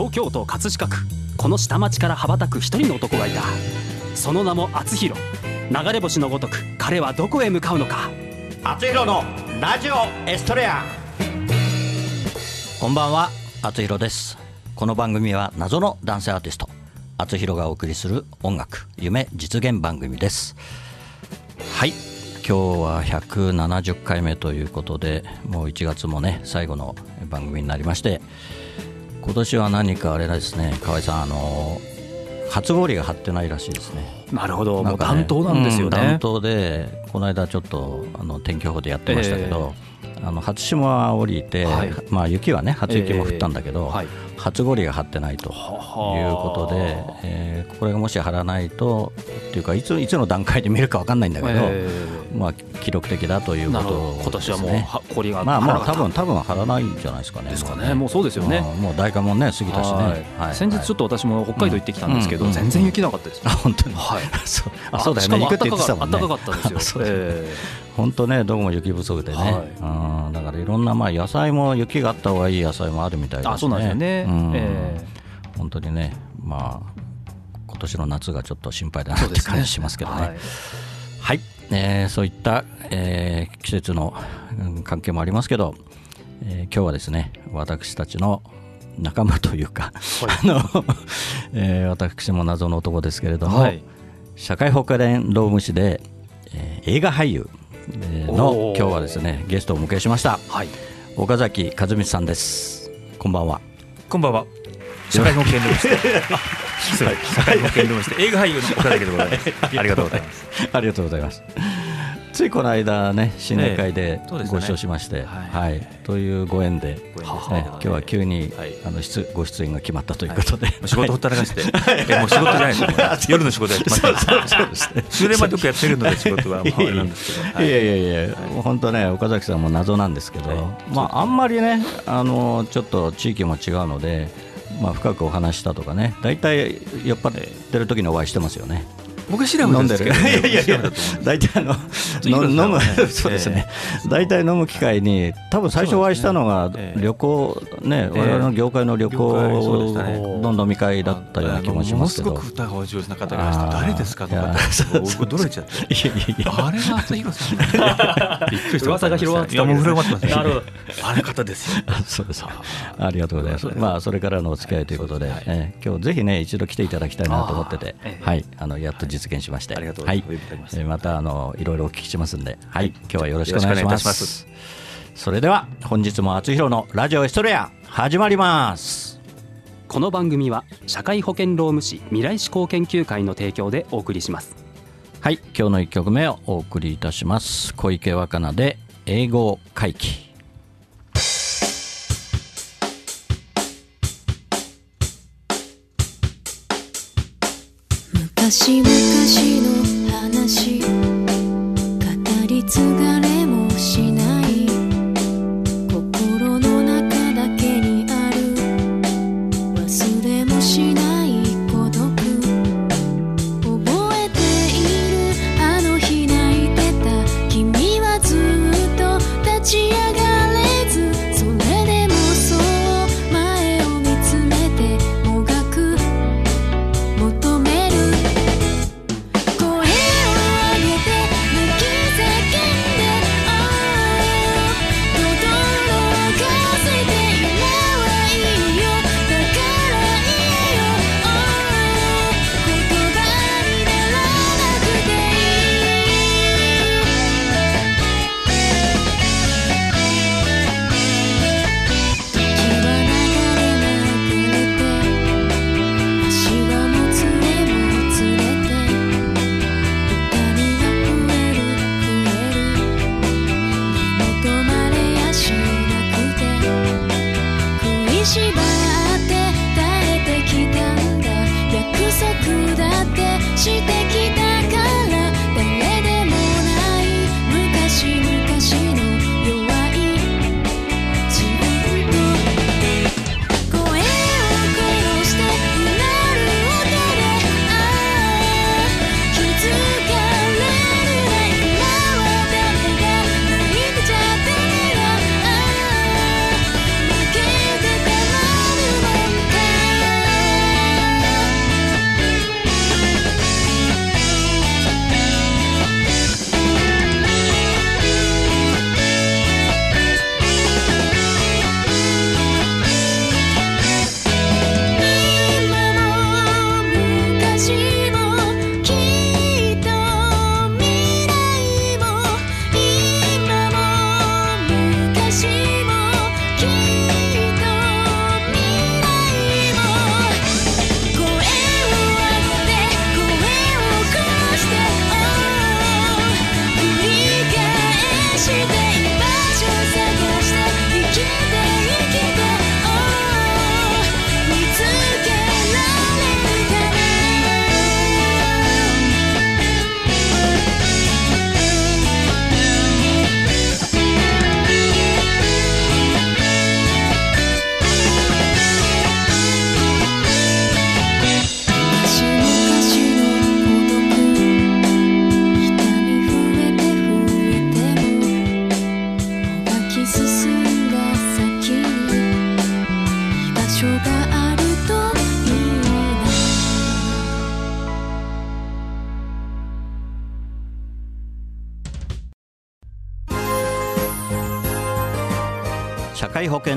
東京都葛飾区。この下町から羽ばたく一人の男がいた。その名も厚弘。流れ星のごとく彼はどこへ向かうのか。厚弘のラジオエストレア。こんばんは厚弘です。この番組は謎の男性アーティスト厚弘がお送りする音楽夢実現番組です。はい。今日は170回目ということでもう1月もね最後の番組になりまして今年は何かあれですね。河合さんあの初氷が張ってないらしいですね。なるほど、もう暖冬なんですよね、暖冬でこの間ちょっとあの天気予報でやってましたけど、えー、あの初霜は降りて、はい、まあ雪はね初雪も降ったんだけど、えーはい、初氷が張ってないということで、えー、これがもし張らないとっていうかいついつの段階で見るか分かんないんだけど、えー、まあ記録的だということ、ね、今年はもう氷がまあまあ多分多分張らないんじゃないですかね。ですかね。もうそうですよね。もう大寒もね過ぎたしね。はい、先日ちょっと私も北海道行ってきたんですけど、全然雪なかったです。あ本当に？はい。そうあそうだよね。行くって言ってたもんね。暖 かかったですよ。えー、本当ねどこも雪不足でね。はい、うん。だからいろんなまあ野菜も雪があった方がいい野菜もあるみたいですね。あそうなんですよね。うん。えー、本当にねまあ今年の夏がちょっと心配だなって感じしますけどね。はい、はい。えー、そういった、えー、季節の関係もありますけど、えー、今日はですね私たちの仲間というか、はい、あの えー、私も謎の男ですけれども、はい、社会保険労務士で、えー、映画俳優の今日はですねゲストをお迎えしました、はい、岡崎和光さんです。こんばんは。こんばんは。社会保険労務士社会保険労務士で映画俳優の岡崎でございます。ありがとうございます。ありがとうございますついこの間ね新年会でご一緒しまして、はい。というご縁で、今日は急に、あの出ご出演が決まったということで、仕事ほったらかしてえもう仕事じゃないです 夜の仕事やってます。そうですね。終電までよくやってるので仕事はもうなんですけど、いやいやい。や、本当ね岡崎さんも謎なんですけど、まああんまりねあのちょっと地域も違うのでまあ深くお話したとかね大体酔っ払ってる時にお会いしてますよね。僕はシラフですけど、ね、いやいやいや。大体あの飲むそうですね、大体飲む機会に多分最初お会いしたのが旅行ね、我々の業界の旅行の飲み会だったような気もしますけど、ものすごく歌がお上手な方がいました。誰ですかとか驚いちゃって。いやいやいや。あれが厚弘さん。びっくりした。噂が広がってたもう広まってますなるほどあれ方ですよ。そうですありがとうございます。まあそれからのお付き合いということで、え今日ぜひね一度来ていただきたいなと思ってて。はい。あのやっと実実現しまして、ありがとうはい、またあのいろいろお聞きしますんで、はい、今日はよろしくお願いします。それでは本日も厚弘のラジオエストレア始まります。この番組は社会保険労務士未来志向研究会の提供でお送りします。はい、今日の一曲目をお送りいたします。小池若菜で英語回帰。昔々の話。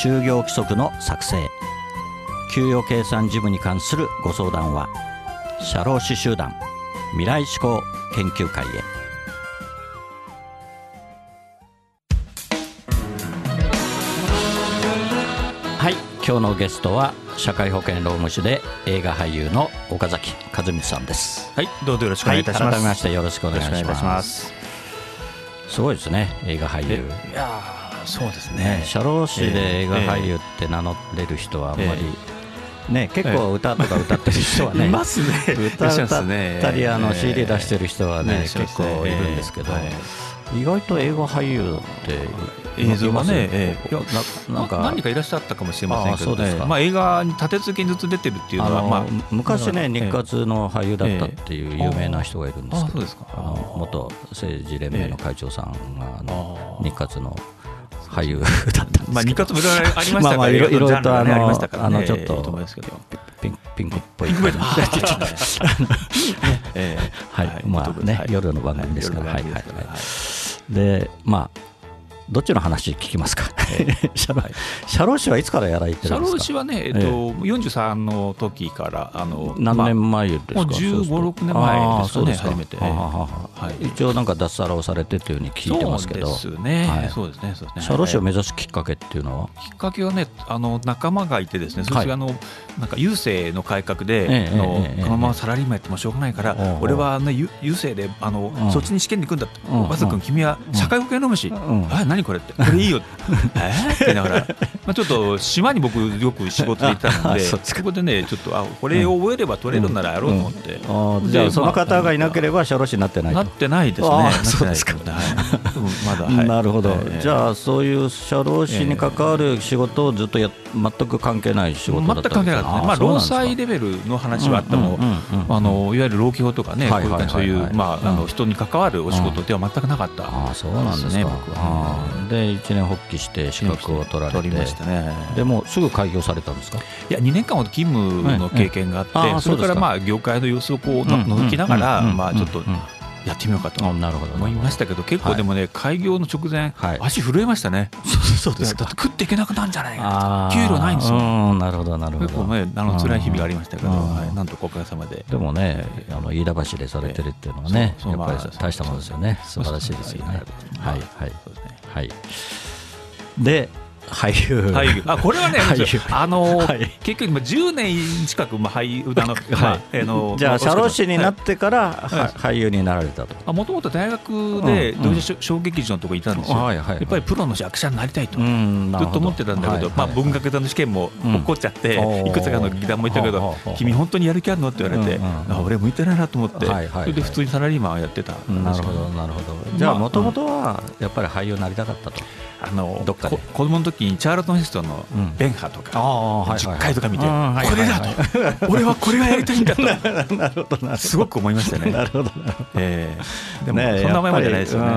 就業規則の作成。給与計算事務に関するご相談は社労士集団未来志向研究会へ。はい今日のゲストは社会保険労務士で映画俳優の岡崎和光さんです。はいどうぞよろしくお願いいたします、はい、改めましてよろしくお願いします。す。すごいですね映画俳優。いやーそうですね。ね社労士で映画俳優って名乗れる人はあんまり、ね、結構歌とか歌ってる人はね、いますね。歌歌ったりあの CD 出してる人はねね結構いるんですけど、はい意外と映画俳優って映像がねええ。いやななんか何人かいらっしゃったかもしれませんけど。あそうです。かねまあ映画に立て続けにずつ出てるっていうあの、のはまあ昔ねええ。日活の俳優だったっていう有名な人がいるんですけど、あそうですか。あの元政治連盟の会長さんが日活の俳優だったんですまあ二活もいろいろありましたからまあまあいろいろとあのあのちょっとピンピンクっぽいピンクっぽい。感 じ はい。まあね夜の番組ですから。はい。はい。はい。でまあどっちの話聞きますか、社労士はい。つからやられてる社んですか？労士はね、えっと、43の時から、あの何まあ年前ですか、もう15そうすると6年前ですかねすか初めて。はあはあはあは。い。一応なんか脱サラをされてというふうに聞いてますけど。そうですね、はい。そうですね、そうですね。社労士をはい目指すきっかけっていうのは、きっかけはね、あの仲間がいてですね、そはい。れがあの、なんか郵政の改革えで、えあのええええこのままサラリーマンやってもしょうがないから俺はねゆ郵政であの、うん。そっちに試験に行くんだって、うん。岡崎君、君は社会保険労務士、何これって、これいいよ、え？ーって言いながら、まあちょっと島に僕、よく仕事で行ったの あで、そこでね、ちょっと、あこれを覚えれば取れるならやろうと思って。あーじゃあその方がいなければ社労士になってないと。なってないですね。そうですか。まだ、はい。なるほど、ええ。じゃあそういう社労士に関わる仕事をずっとや全く関係ない仕事だった全く関係なかったですね、まあ、労災でレベルの話はあってもうんうんうんうん、あのいわゆる労基法とかね、そういう、まあ、あうんの人に関わるお仕事では全くなかった、ああそうなんですか。ね僕はで一年発起して資格を取られて。取りましたね。でもうすぐ開業されたんですか？いや2年間ほど勤務の経験があって、はい。はいそれからまあ業界の様子をこうのうん覗きながら、まあ、ちょっとやってみようかとあなるほど思いましたけど、結構でもね、開業の直前、はい。足震えましたね、そうだって食っていけなくなるんじゃないか給料ないんですよ。うんなるほどなるほど。結構ね、あの辛い日々がありましたけど、なんとかおかげさまで。でもね、あの飯田橋でされてるっていうのはね、やっぱりまあ大したものですよね、素晴らしいですよね。はい。はい。はい。で、俳優。俳優。あこれはね、あの、はい。結局今10年近くまあ俳優あの、まああのじゃあ、社労士になっってから、はい。は俳優になられたと。もともと大学でうん同時小劇場のところにいたんですよ、はいはいはい。やっぱりプロの役者になりたいと、んずっと思ってたんだけど、まあ、文学座の試験もうん。落っこっちゃって、いくつかの劇団も行ったけど、君、本当にやる気あるの？って言われて、俺、向いてないなと思って、はいはいはい。それで普通にサラリーマンをやってたなるほど、なるほど。じゃあ、まあもともとは、やっぱり俳優になりたかったと。あのどっかで。こ子供の時にチャールトン・ヘストンのうん。ベンハとか、あ10回とか見て、うんはいこれだと、俺はこれがやりたいんだと。すごく思いましたね。なるほど、でも、ねそんな前までないですよね。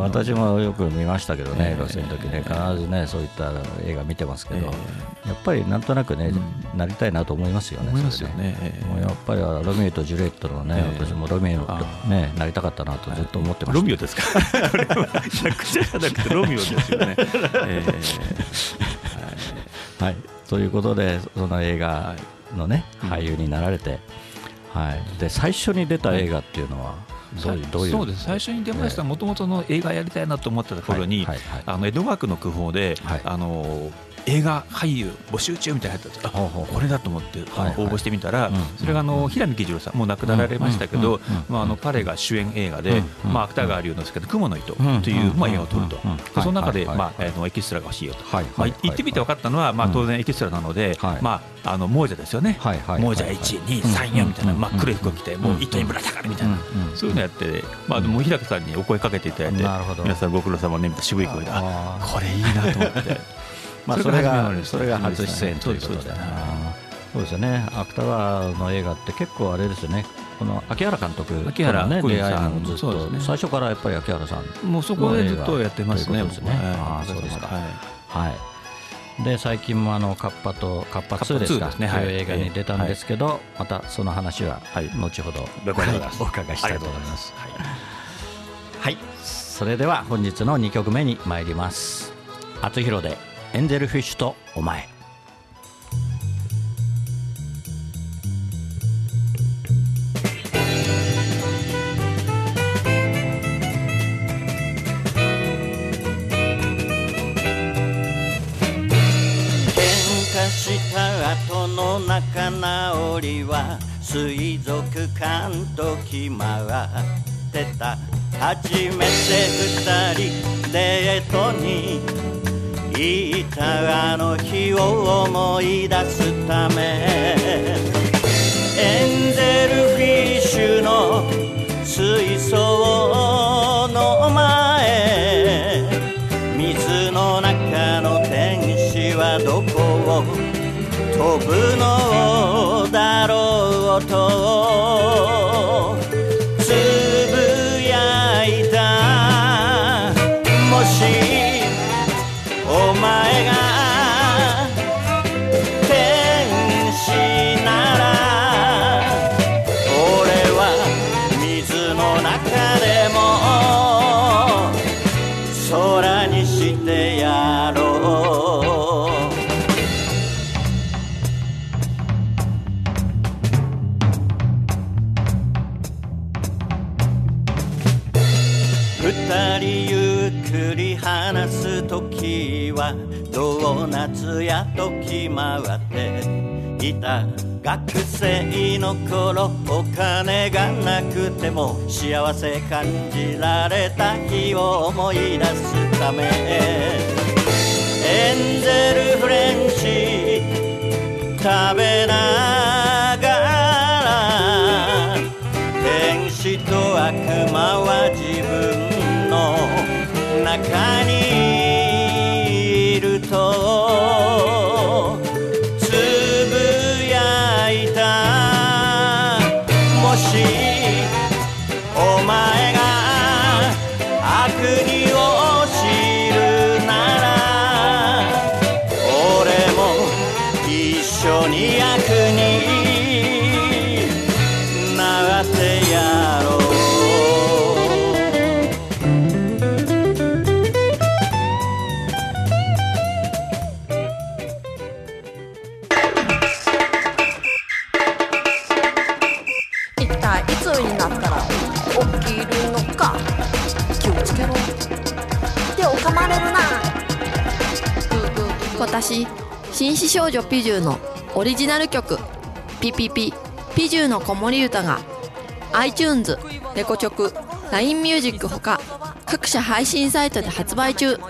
私もよく見ましたけどね、ええ。学生の時ね、必ずね、そういった映画見てますけど、えやっぱりなんとなくね、なりたいなと思いますよね、思いますよね。ええ。もうやっぱりロミオとジュリエットのね、ええ。私もロミオあね、なりたかったなとずっと思ってました。ロミオですか？これは役者じゃなくてロミオですよね。え はい、ということで、その映画のね、はい。俳優になられて、はい、で最初に出た映画っていうのは、えどういう、そうです。最初に出ました。もともとの映画やりたいなと思ってた頃に、あの江戸川区の区報で、はい。あの映画俳優募集中みたいなやつあこれだと思って応募してみたら、それがあの平見喜次郎さんもう亡くなられましたけど、まあ、あの彼が主演映画で、まあ、芥川龍之介の「雲の糸」という、まあ、映画を撮ると、その中で、まああのエキストラが欲しいよと、まあ、言ってみて分かったのは、まあ、当然エキストラなので、まあ、あの亡者ですよね、亡者1、2、3、4みたいな真っ黒い服を着て、もう糸にぶら下がるみたいな、そういうのやって、まあ、でも平木さんにお声かけていただいて、皆さんご苦労様ね渋い声で、あこれいいなと思って。まあ、それがそれが初出演ということで、そうですよね。芥川の映画って結構あれですよね。この秋原監督秋原ね出会いもずっと、ね、最初からやっぱり秋原さんもうそこでずっとやってますね。すね。ああそうですか。はい。で最近もあのカッパとカッパ2ですか？という映画に出たんですけど、またその話は後ほどお伺いしたいと思います。はい。それでは本日の2曲目に参ります。厚弘でエンゼルフィッシュとお前。した後の仲直りは水族館と決まってた。初めて二人デートにいたあの日を思い出すためエンゼルフィッシュの水槽の前水の中の天使はどこを飛ぶのだろうと学生の頃お金がなくても幸せ感じられた日を思い出すため。エンゼルフレンチ食べながら天使と悪魔は自分の中に。しい。お前が女ピジューのオリジナル曲「ピピピピジューの子守歌が iTunes、レコチョク、LINE ミュージックほか各社配信サイトで発売中。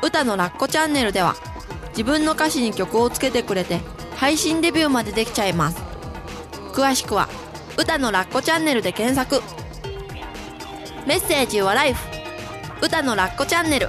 歌のラッコチャンネルでは自分の歌詞に曲をつけてくれて配信デビューまでできちゃいます。詳しくは歌のラッコチャンネルで検索。メッセージはライフ。歌のラッコチャンネル。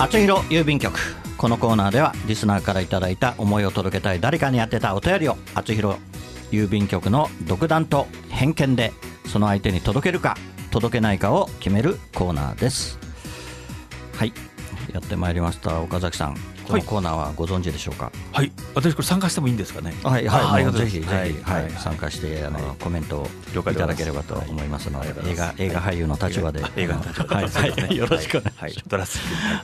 厚弘郵便局。このコーナーではリスナーからいただいた思いを届けたい誰かに宛てたお便りを厚弘郵便局の独断と偏見でその相手に届けるか届けないかを決めるコーナーです。はいやってまいりました。岡崎さんこのコーナーはご存知でしょうか？はい。私これ参加してもいいんですかね？はいはい、あぜひぜひ、はい。はい参加してあの、はい。コメントをいただければと思いますので、映画映画俳優の立場で、映画の立場はい、はい、よろしくお願いします。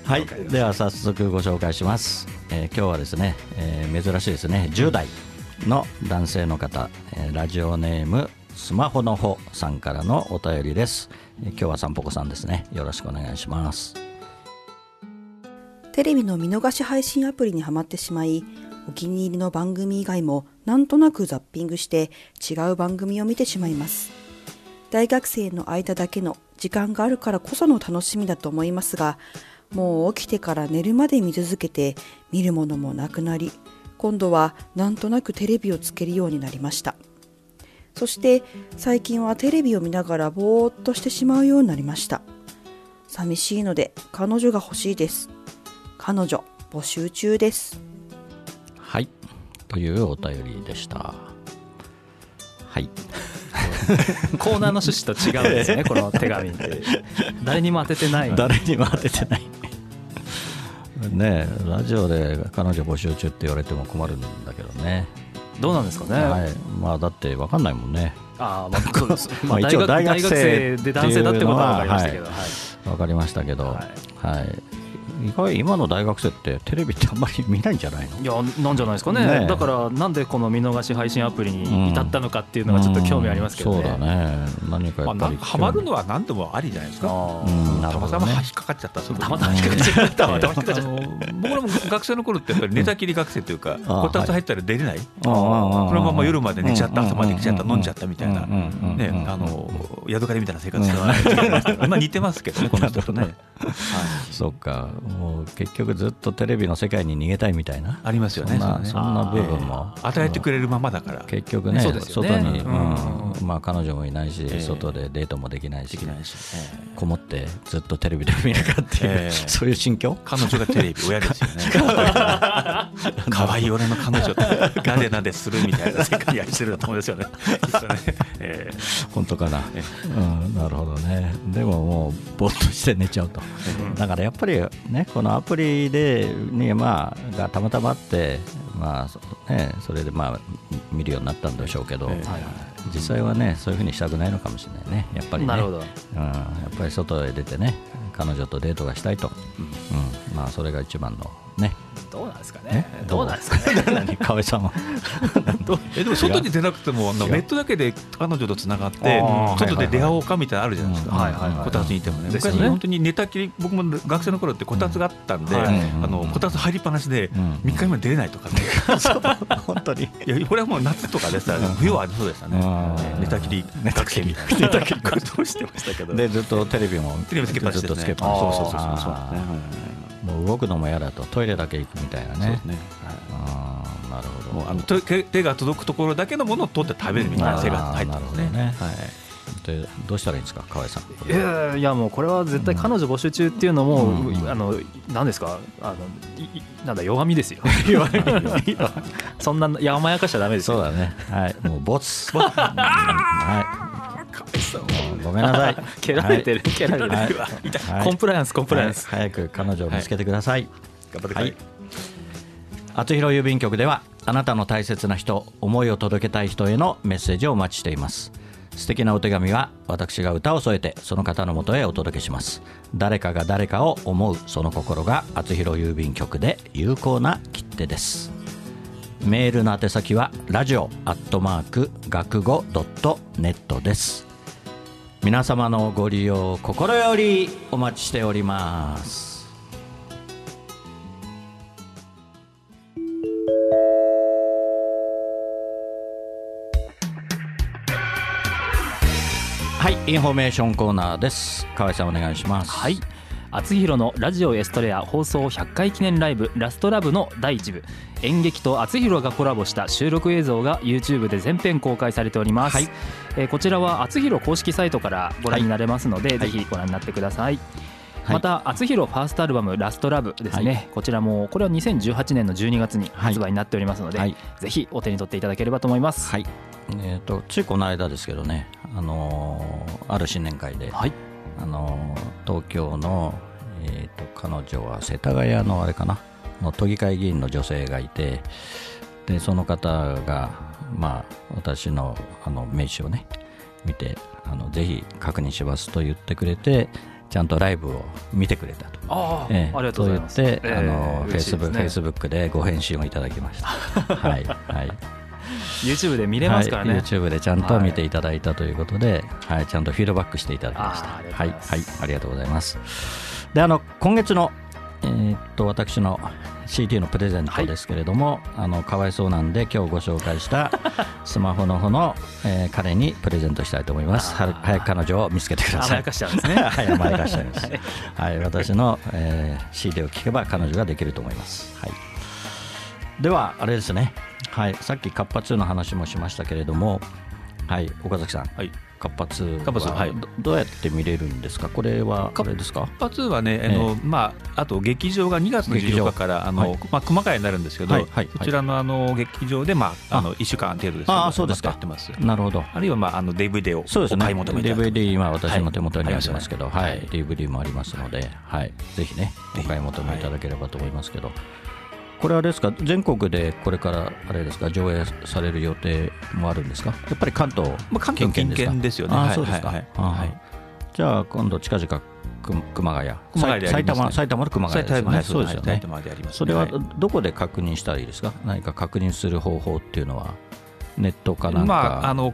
はい。では早速ご紹介します、えー今日はですね、えー珍しいですね。10代の男性の方、えーラジオネームスマホのほさんからのお便りです、えー今日はさんぽこさんですね。よろしくお願いしますテレビの見逃し配信アプリにはまってしまい、お気に入りの番組以外もなんとなくザッピングして違う番組を見てしまいます。大学生の間だけの時間があるからこその楽しみだと思いますが、もう起きてから寝るまで見続けて見るものもなくなり、今度はなんとなくテレビをつけるようになりました。そして最近はテレビを見ながらぼーっとしてしまうようになりました。寂しいので彼女が欲しいです。彼女募集中です。はい。というお便りでした。はい。コーナーの趣旨と違うんですよね この手紙って。誰にも当ててない。誰にも当ててない。ねえラジオで彼女募集中って言われても困るんだけどね。どうなんですかね、はい、まあだって分かんないもんね。ああまあそうです。まあ一応大学生で男性だってことは分かりましたけど、はい。分かりましたけど、ははいい意外今の大学生ってテレビってあんまり見ないんじゃないの？いやなんじゃないですかね。ねえ。だからなんでこの見逃し配信アプリに至ったのかっていうのがちょっと興味ありますけどね、うんそうだね。何かやまあっぱりなハマるのは何でもありじゃないですか。あうーんたまたま引っかかっちゃったたまたま引っかかっちゃった たまたま引っかかっちゃったあの僕らも学生の頃ってやっぱり寝たきり学生というか、あこたつ入ったら出れない、ああああそのまま夜まで寝ちゃった、うん朝まで来ちゃった、うん飲んじゃったみたいな、うんうんうんねうん。あのヤドカリみたいな生活してない、まあ似てますけどね、この人とね。はい。そうかもう結局ずっとテレビの世界に逃げたいみたいな。ありますよね、そんなそうね。そんな部分も。与えてくれるままだから、結局ねね。外に、うん。うんまあ、彼女もいないし、ええ。外でデートもできないしええ。こもってずっとテレビで見るかっていう、ええ。そういう心境？彼女がテレビ、親ですよね。可愛い俺の彼女。って、なでなでするみたいな世界に愛してるだと思うんですよね。ええ。本当かな、えうん、なるほどね。でももうぼーっとして寝ちゃうと、だからやっぱりねこのアプリで、ねまあ、がたまたまあって、まあそね、それでまあ見るようになったんでしょうけど、ええ。実際はねそういうふうにしたくないのかもしれないね。やっぱりね。なるほど。うん、やっぱり外へ出てね彼女とデートがしたいと、うん。まあ、それが一番のね。どうなんですかえね？どうなんですかね。何？河合さんは？えでも外に出なくてもあのネットだけで彼女とつながって外で出会おうかみたいなのあるじゃないですか、こたつにいてもね。昔本当に寝たきり僕も学生の頃ってこたつがあったんで、はいあのこたつ入りっぱなしでうん。3日目出れないとかね、本当に。いやこれはもう夏とかでさ冬はありそうでしたね、寝たきり学生みたいな。寝たきり。どうしてましたけど。でずっとテレビもテレビつけっぱなしですね。ずっとつけっぱなしそうそうそうそうそうもう動くのも嫌だと。トイレだけ行くみたいなね。そうですね。あーなるほど。もうあの手手手が届くところだけのものを取って食べるみたいな生活に入ってますね。あーなるほどね。はい。でどうしたらいいんですか河合さん。いやいやもうこれは絶対彼女募集中っていうのも、うん。あの何ですか？あのなんだ 弱みですよ。そんな山やかしちゃダメですよ。そうだね。はい。もうボツ。はいごめんなさい。蹴られてる、蹴られてる、はい。はい。コンプライアンスコンプライアンス、はい早く彼女を見つけてください、頑張ってください。はい。厚弘郵便局ではあなたの大切な人思いを届けたい人へのメッセージをお待ちしています。素敵なお手紙は私が歌を添えてその方のもとへお届けします。誰かが誰かを思うその心が厚弘郵便局で有効な切手です。メールの宛先はラジオアットマーク学語ドットネットです皆様のご利用心よりお待ちしております。はいインフォメーションコーナーです。河合さんお願いします。はい。厚弘のラジオエストレア放送100回記念ライブラストラブの第1部。演劇と厚弘がコラボした収録映像が YouTube で全編公開されております、はい。えーこちらは厚弘公式サイトからご覧になれますので、はい。ぜひご覧になってください、また厚弘ファーストアルバム「ラストラブですね、はい、こちらもこれは2018年の12月に発売になっておりますので、はい、ぜひお手に取っていただければと思います。はい。えーと、ついこの間ですけどね、あのー、ある新年会で、はい。あのー、東京の、えーと、彼女は世田谷のあれかな？の都議会議員の女性がいてでその方が、まあ、私のあの名刺をね見てあのぜひ確認しますと言ってくれてちゃんとライブを見てくれたと。あ,、えー、ありがとうございます。と言って、えー、あのフェイスブック、フェイスブックでご返信をいただきました。はいはい。YouTube で見れますからね、はい、YouTube でちゃんと見ていただいたということで、はい、はい、ちゃんとフィードバックしていただきましたはい、はい、ありがとうございますであの今月のえー、っと私の CD のプレゼントですけれども、はい、あのかわいそうなんで今日ご紹介した スマホの方の、えー、彼にプレゼントしたいと思います。早く彼女を見つけてください。甘やかしちゃうんですね。はい甘やかしちゃいます。はい、私の、えー、CD を聞けば彼女ができると思います。はい。ではあれですね。はいさっきカッパ2の話もしましたけれどもはい岡崎さん、はい、活発はい。どうやって見れるんですか？これはあれですか？活発はね、あのまああと劇場が2月の14日からあの、まあ熊谷になるんですけど、はいこちらのあの劇場でまああ。の1週間程度ですあそうですか。なるほど。あるいはまああの DVD をそうですね。DVD 今私の手元にありますけどはい。DVD もありますのではい。ぜひねお買い求めいただければと思いますけどこれはですか？全国でこれからあれですか？上映される予定もあるんですか？やっぱり関東近県ですか、まあ、ですよね。あそうですか、はいはい、じゃあ今度近々熊谷。熊谷埼玉埼玉の熊谷ですよね。そうですよね。それはどこで確認したらいいですか？何か確認する方法っていうのは？ネットかなんか、まあ、あの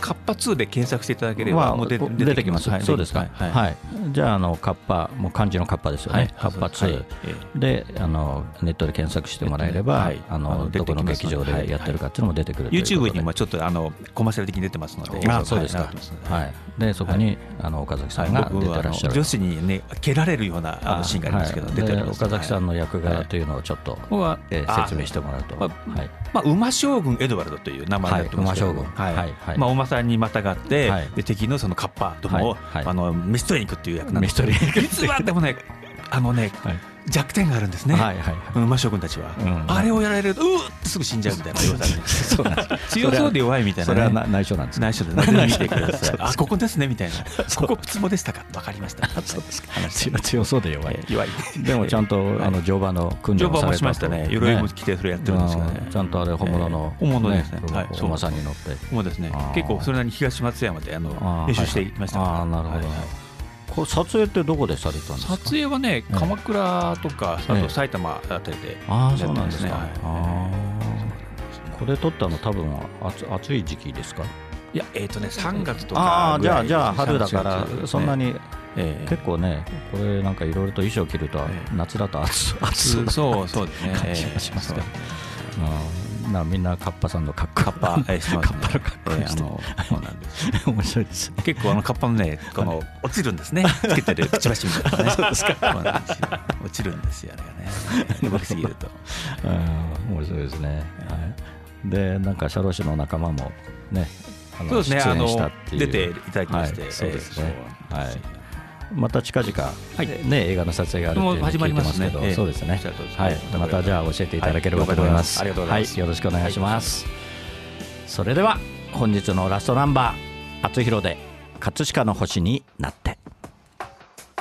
カッパ2で検索していただければ、もう出てきます、はい、そうですか、はい、はい、じゃああのカッパもう漢字のカッパですよね、はい、カッパ2、であのネットで検索してもらえれば、あのどこの劇場でやってるかっていうのも出てくるという YouTube にもちょっとあのコマーシャル的に出てますので。あそうですか、はい。でそこに、あの岡崎さんが出てらっしゃる女子にね蹴られるようなあのシーンがありますけど、出て岡崎さんの役柄というのをちょっと、はえ説明してもらうと、はい。まあ、馬将軍エドワルドという名前になってますけど、はい。はい。まあ、お馬さんにまたがって、で敵のそのカッパどもを、あの見捨てに行くっていう役なんです。けど実はでもねあのね、弱点があるんですね、はいはい馬将軍たちは、あれをやられるとうーってすぐ死んじゃうみたいな要素あ強そうで弱いみたいな、それは内緒なんです内緒で見てください。あここですねみたいな。ここツボでしたか？分かりました。そうです。か強そうで弱い。弱い。でもちゃんと あの乗馬の訓練をされしましたね。鎧も着てそれやってるんですよね。ちゃんとあれ本物の本物ですね。お馬さんに乗って。そうですね。結構それなりに東松山であの練習していましたああなるほどこれ撮影ってどこでされたんですか？撮影はね鎌倉とか、あと埼玉あたりでああそうなんですね、これ撮ったの多分暑暑い時期ですか？いやえっ、とね3月とかああじゃあじゃあ春だからそんなに、え結構ねこれなんかいろいろと衣装着ると夏だと暑暑 そうそうですね。感じがしますけど、なみんなカッパさんの格好。カッパ、えー、しますね、カッパの格好して、えー、あのそうなんです。面白いです、ね、結構あのカッパのねこの落ちるんですね。つけてるくちばしみたいなね。そうですか。落ちるんですよあれがね。動きすぎると。うん面白いですね、はい、でなんか社労士の仲間もねそうですねあの出ていただきまして、はい、そうですね、はいまた近々、はい。ね、映画の撮影があるって始まりますけど、そうですね、はい、またじゃあ教えていただければと思います。ありがとうござい。ます。よろしくお願いします。それでは本日のラストナンバー、厚弘で葛飾の星になって。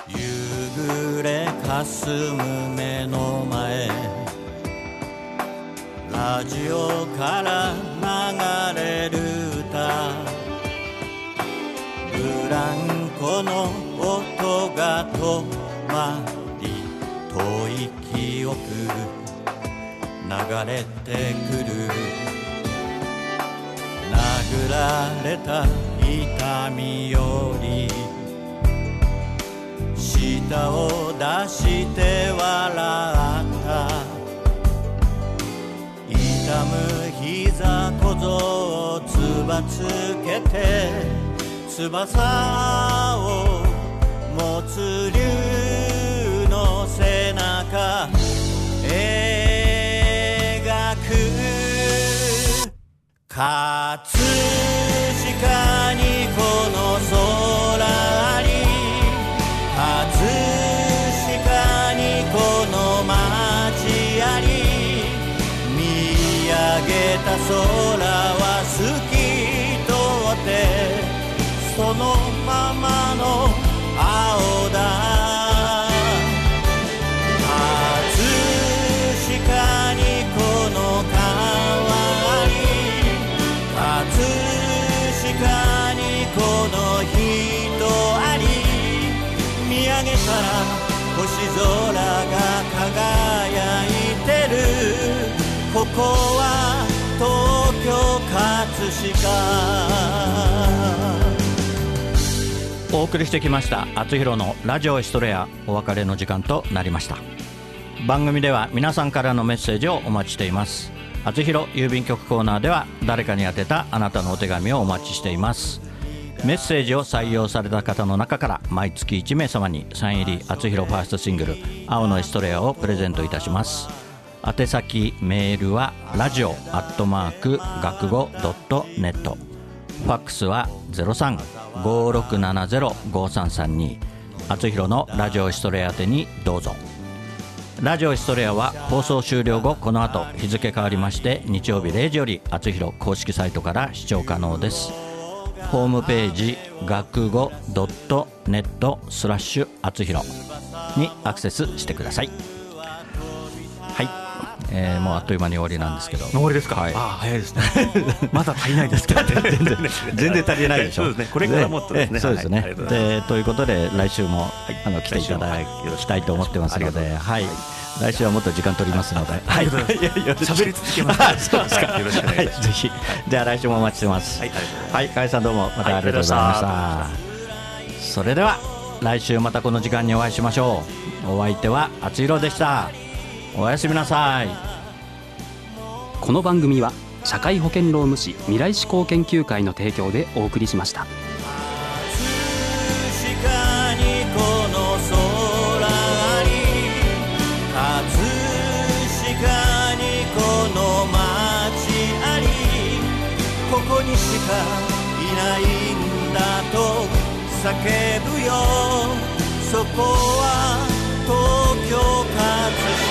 夕暮れかすむ目の前。ラジオから流れる歌。ブランコの音が止まり遠い記憶流れてくる。殴られた痛みより舌を出して笑った。痛む膝小僧をつばつけて翼を持つの背中描く葛飾にこの空あり葛飾にこの街あり見上げた空は透き通ってその星空が輝いてる。ここは東京葛飾。お送りしてきました「あつひろのラジオエストレア」お別れの時間となりました。番組では皆さんからのメッセージをお待ちしています。あつひろ郵便局コーナーでは誰かに宛てたあなたのお手紙をお待ちしています。メッセージを採用された方の中から毎月1名様にサイン入りあつひろファーストシングル「青のエストレア」をプレゼントいたします。宛先メールはラジオアットマーク学語ドットネット。ファックスは0356705332あつひろのラジオエストレア宛てにどうぞ。ラジオエストレアは放送終了後この後日付変わりまして日曜日0時よりあつひろ公式サイトから視聴可能です。ホームページ学語 .net スラッシュあつひろにアクセスしてください。はい、えーもうあっという間に終わりなんですけど。終わりですか、はい。ああ早いですね。まだ足りないですけど、ね、全然足りないでしょ？そうですね。これからもっとですね。ええそうですね。はいでということで来週もあの来ていただきたいと思ってますので、はい。来週はもっと時間取りますので、はい。喋り続けます。あそうですか。はいよろしくお願いします。はぜひ。じゃあ来週もお待ちしてます。はいはい、かえさんどうもまたありがとうございました。それでは来週またこの時間にお会いしましょう。お相手はあつひろでした。おやすみなさい。この番組は社会保険労務士未来志向研究会の提供でお送りしました葛飾にこの空に葛飾にこの街ありここにしかいないんだと叫ぶよそこは東京葛飾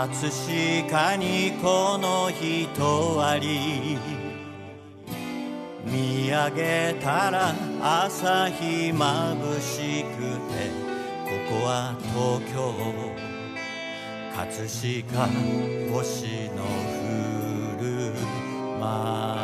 葛飾にこの人あり。見上げたら朝日まぶしくてここは東京。葛飾星の降る街